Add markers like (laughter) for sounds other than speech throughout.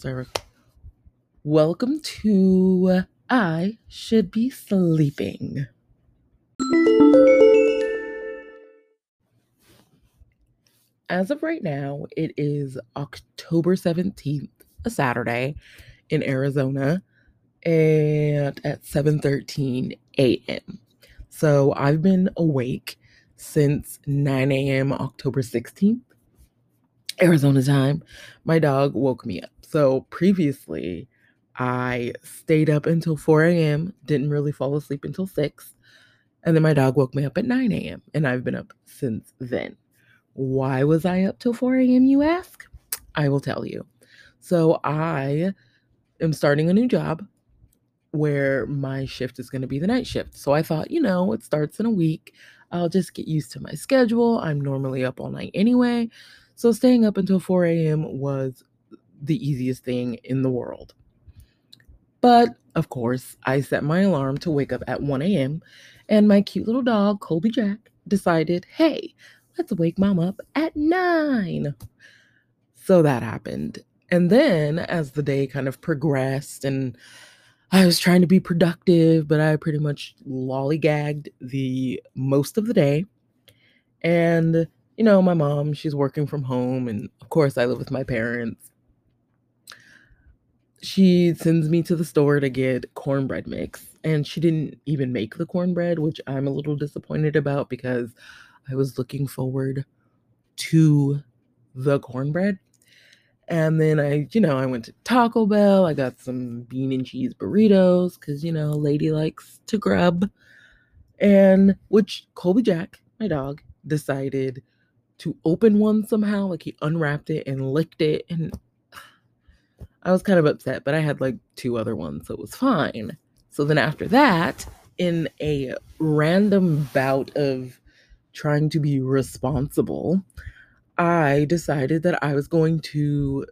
Sorry. Welcome to I Should Be Sleeping. As of right now, it is October 17th, a Saturday in Arizona, and at 7:13 a.m. So I've been awake since 9 a.m. October 16th, Arizona time. My dog woke me up. So previously, I stayed up until 4 a.m., didn't really fall asleep until 6. And then my dog woke me up at 9 a.m., and I've been up since then. Why was I up till 4 a.m., you ask? I will tell you. So I am starting a new job where my shift is going to be the night shift. So I thought, you know, it starts in a week. I'll just get used to my schedule. I'm normally up all night anyway. So staying up until 4 a.m. was the easiest thing in the world. But of course, I set my alarm to wake up at 1 a.m. and my cute little dog, Colby Jack, decided, hey, let's wake mom up at 9. So that happened. And then as the day kind of progressed and I was trying to be productive, but I pretty much lollygagged the most of the day. And, you know, my mom, she's working from home. And of course, I live with my parents. She sends me to the store to get cornbread mix. And she didn't even make the cornbread, which I'm a little disappointed about because I was looking forward to the cornbread. And then I, you know, I went to Taco Bell. I got some bean and cheese burritos because, you know, lady likes to grub. And which Colby Jack, my dog, decided to open one somehow. Like he unwrapped it and licked it. And I was kind of upset, but I had like two other ones, so it was fine. So then after that, in a random bout of trying to be responsible, I decided that I was going to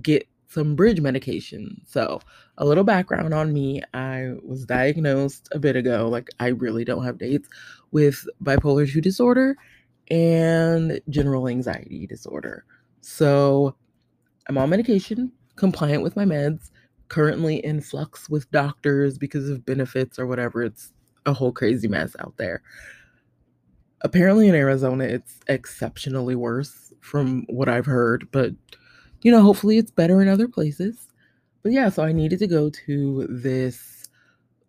get some bridge medication. So, a little background on me I was diagnosed a bit ago, like I really don't have dates, with bipolar 2 disorder and general anxiety disorder. So, I'm on medication, compliant with my meds, currently in flux with doctors because of benefits or whatever. It's a whole crazy mess out there apparently in Arizona it's exceptionally worse from what I've heard, but you know, hopefully it's better in other places. But yeah, so I needed to go to this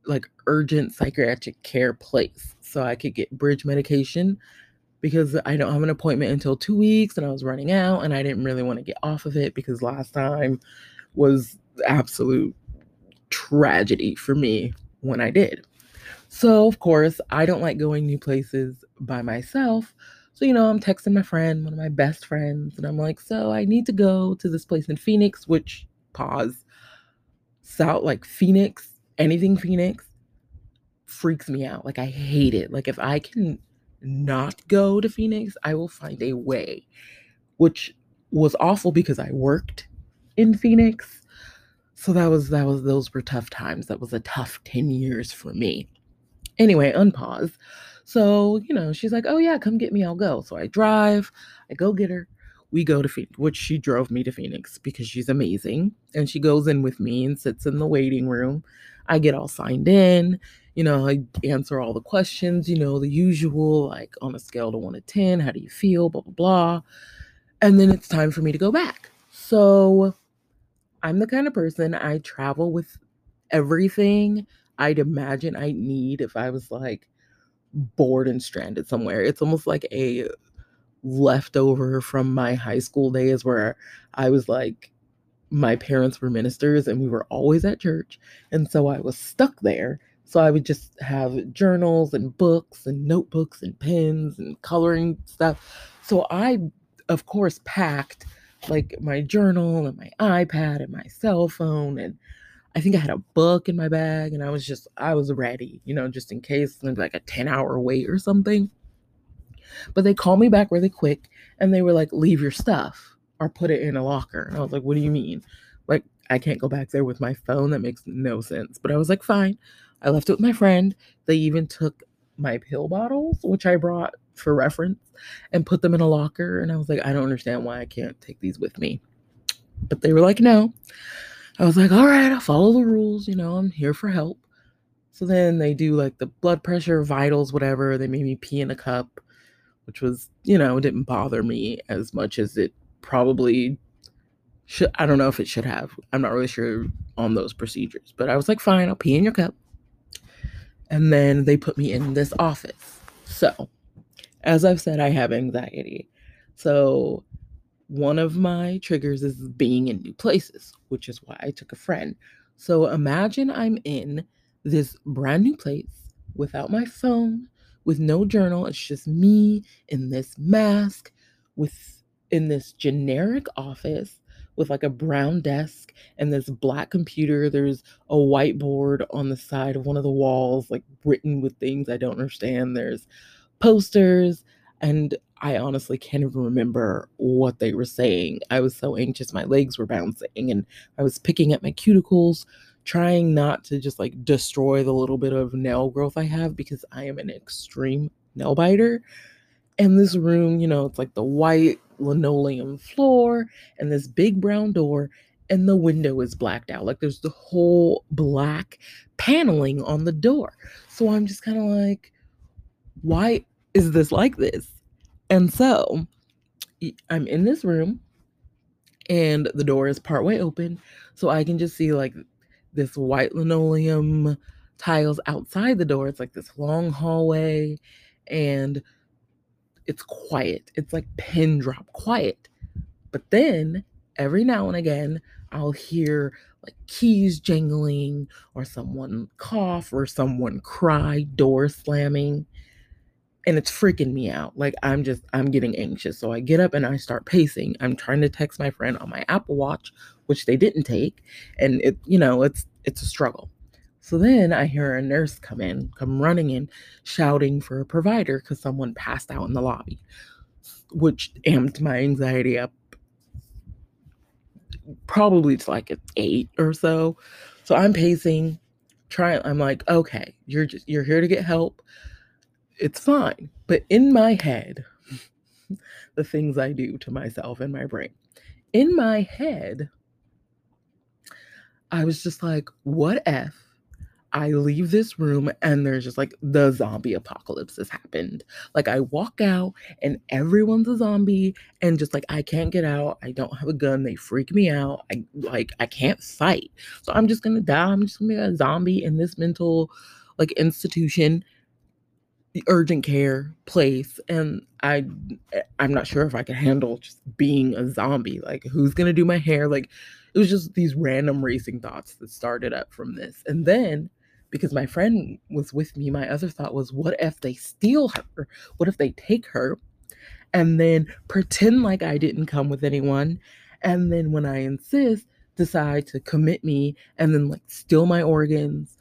like urgent psychiatric care place so I could get bridge medication because I don't have an appointment until 2 weeks and I was running out and I didn't really want to get off of it because last time was absolute tragedy for me when I did. So, of course, I don't like going new places by myself. So, you know, I'm texting my friend, one of my best friends, and I'm like, so I need to go to this place in Phoenix, which, pause, South, like Phoenix, anything Phoenix freaks me out. Like, I hate it. Like, if I can not go to Phoenix, I will find a way, which was awful because I worked in Phoenix. So that was that was those were tough times. That was a tough 10 years for me. Anyway, unpause. So, you know, she's like, oh, yeah, come get me. I'll go. So I drive, I go get her. We go to Phoenix, which she drove me to Phoenix because she's amazing. And she goes in with me and sits in the waiting room. I get all signed in. You know, I answer all the questions, you know, the usual, like on a scale to one to 10, how do you feel? Blah, blah, blah. And then it's time for me to go back. So I'm the kind of person I travel with everything I'd imagine I'd need if I was like bored and stranded somewhere. It's almost like a leftover from my high school days where I was like, my parents were ministers and we were always at church. And so I was stuck there. So I would just have journals and books and notebooks and pens and coloring stuff. So I, of course, packed like my journal and my iPad and my cell phone and I think I had a book in my bag and I was just, I was ready, you know, just in case like a 10 hour wait or something. But they called me back really quick and they were like, leave your stuff or put it in a locker. And I was like, what do you mean? Like, I can't go back there with my phone. That makes no sense. But I was like, fine. I left it with my friend. They even took my pill bottles, which I brought for reference, and put them in a locker. And I was like, I don't understand why I can't take these with me. But they were like, no. I was like, all right, I'll follow the rules. You know, I'm here for help. So then they do like the blood pressure, vitals, whatever. They made me pee in a cup, which was, you know, didn't bother me as much as it probably should. I don't know if it should have. I'm not really sure on those procedures, but I was like, fine, I'll pee in your cup. And then they put me in this office. So, as I've said, I have anxiety. So, one of my triggers is being in new places, which is why I took a friend. So, imagine I'm in this brand new place without my phone, with no journal. It's just me in this mask, with in this generic office with like a brown desk and this black computer. There's a whiteboard on the side of one of the walls, like written with things I don't understand. There's posters, and I honestly can't even remember what they were saying. I was so anxious, my legs were bouncing, and I was picking at my cuticles, trying not to just like destroy the little bit of nail growth I have because I am an extreme nail biter. And this room, you know, it's like the white linoleum floor and this big brown door, and the window is blacked out. Like there's the whole black paneling on the door. So I'm just kind of like, why is this like this? And so I'm in this room and the door is partway open. So I can just see like this white linoleum tiles outside the door. It's like this long hallway and it's quiet. It's like pin drop quiet. But then every now and again, I'll hear like keys jangling or someone cough or someone cry, door slamming. And it's freaking me out. Like I'm just, I'm getting anxious. So I get up and I start pacing. I'm trying to text my friend on my Apple Watch, which they didn't take. And it, you know, it's, it's a struggle. So then I hear a nurse come in, come running in, shouting for a provider because someone passed out in the lobby, which amped my anxiety up probably to like an eight or so. So I'm pacing, trying, I'm like, okay, you're just, you're here to get help. It's fine. But in my head, (laughs) the things I do to myself in my brain, in my head, I was just like, what if I leave this room and there's just like the zombie apocalypse has happened. Like I walk out and everyone's a zombie and just like I can't get out. I don't have a gun. They freak me out. I like I can't fight. So I'm just gonna die. I'm just gonna be a zombie in this mental like institution, the urgent care place. And I I'm not sure if I could handle just being a zombie. Like who's gonna do my hair? Like it was just these random racing thoughts that started up from this. And then because my friend was with me, my other thought was, what if they steal her? What if they take her and then pretend like I didn't come with anyone? And then when I insist, decide to commit me and then like steal my organs.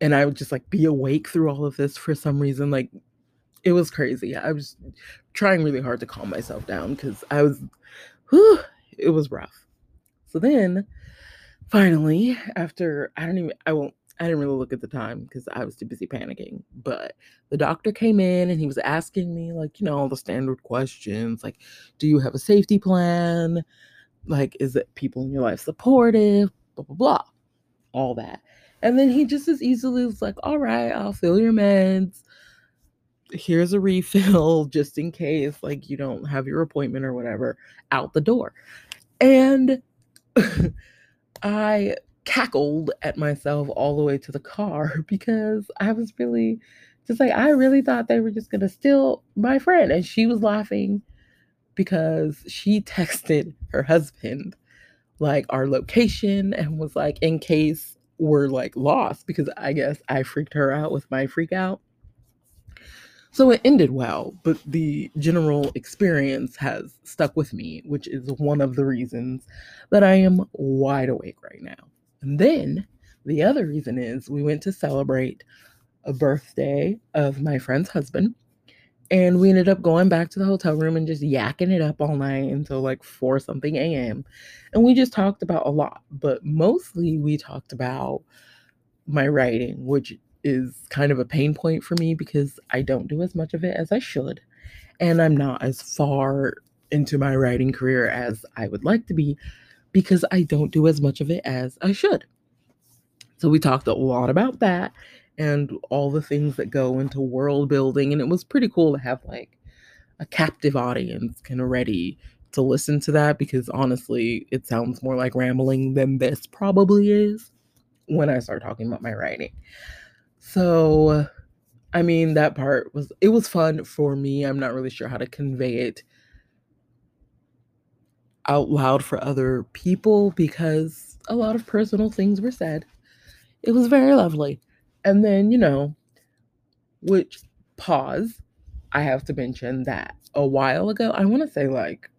And I would just like be awake through all of this for some reason. Like it was crazy. I was trying really hard to calm myself down because I was, whew, it was rough. So then finally, after I don't even, I won't I didn't really look at the time because I was too busy panicking. But the doctor came in and he was asking me, like, you know, all the standard questions like, do you have a safety plan? Like, is it people in your life supportive? Blah, blah, blah. All that. And then he just as easily was like, all right, I'll fill your meds. Here's a refill (laughs) just in case, like, you don't have your appointment or whatever, out the door. And (laughs) I cackled at myself all the way to the car (laughs) because I was really just like, I really thought they were just going to steal my friend. And she was laughing because she texted her husband like our location and was like, in case we're like lost, because I guess I freaked her out with my freak out. So it ended well, but the general experience has stuck with me, which is one of the reasons that I am wide awake right now. And then the other reason is we went to celebrate a birthday of my friend's husband. And we ended up going back to the hotel room and just yakking it up all night until like 4 something a.m. And we just talked about a lot, but mostly we talked about my writing, which is kind of a pain point for me because I don't do as much of it as I should. And I'm not as far into my writing career as I would like to be because I don't do as much of it as I should. So we talked a lot about that and all the things that go into world building. And it was pretty cool to have like a captive audience kind of ready to listen to that because honestly, it sounds more like rambling than this probably is when I start talking about my writing. So, I mean, that part was it was fun for me. I'm not really sure how to convey it out loud for other people because a lot of personal things were said. It was very lovely. And then, you know, which pause, I have to mention that a while ago, I want to say like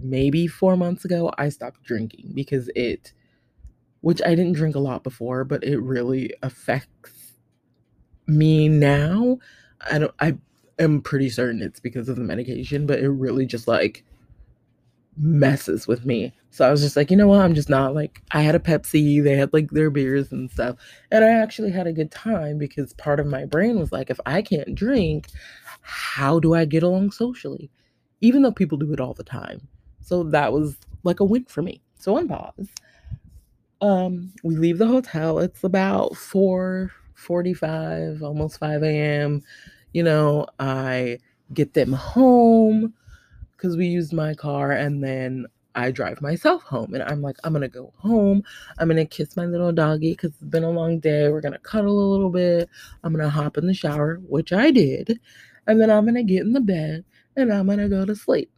maybe four months ago, I stopped drinking because it, which I didn't drink a lot before, but it really affects me now. I don't, I am pretty certain it's because of the medication, but it really just like messes with me. So I was just like, you know what? I'm just not like, I had a Pepsi, they had like their beers and stuff. And I actually had a good time because part of my brain was like, if I can't drink, how do I get along socially? Even though people do it all the time. So that was like a win for me. So on pause. Um, we leave the hotel. It's about 4 45, almost 5 a.m. You know, I get them home because we used my car and then I drive myself home and I'm like, I'm gonna go home. I'm gonna kiss my little doggy because it's been a long day. We're gonna cuddle a little bit. I'm gonna hop in the shower, which I did. And then I'm gonna get in the bed and I'm gonna go to sleep.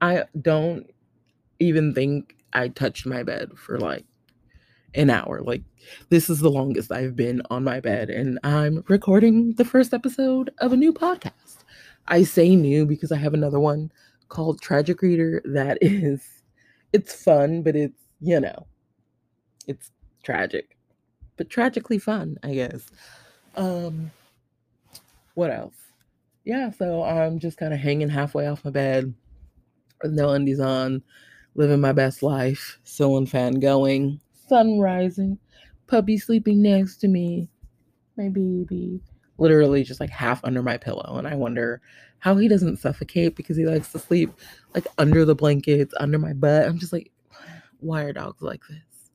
I don't even think I touched my bed for like an hour. Like, this is the longest I've been on my bed, and I'm recording the first episode of a new podcast. I say new because I have another one called Tragic Reader that (laughs) is it's fun, but it's, you know, it's tragic. But tragically fun, I guess. Um what else? Yeah, so I'm just kind of hanging halfway off my bed with no undies on, living my best life, ceiling fan going, sun rising, puppy sleeping next to me, my baby, literally just like half under my pillow. And I wonder how he doesn't suffocate because he likes to sleep like under the blankets, under my butt. I'm just like, why are dogs like this?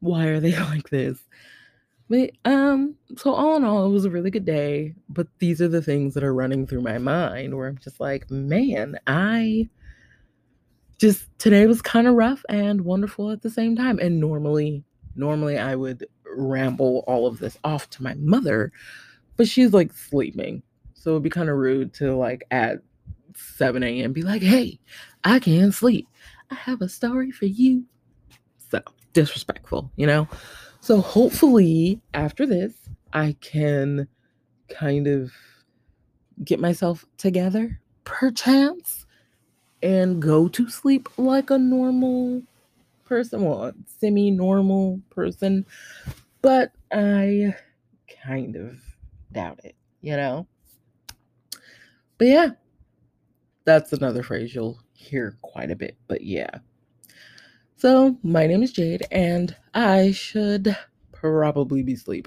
Why are they (laughs) like this? But um, so all in all, it was a really good day. But these are the things that are running through my mind where I'm just like, man, I just today was kind of rough and wonderful at the same time. And normally, normally I would ramble all of this off to my mother, but she's like sleeping. So it'd be kind of rude to like at 7 a.m. be like, hey, I can't sleep. I have a story for you. So disrespectful, you know? So hopefully after this, I can kind of get myself together, perchance, and go to sleep like a normal person, well, semi normal person. But I kind of doubt it, you know? But yeah, that's another phrase you'll hear quite a bit. But yeah. So, my name is Jade, and I should probably be sleeping.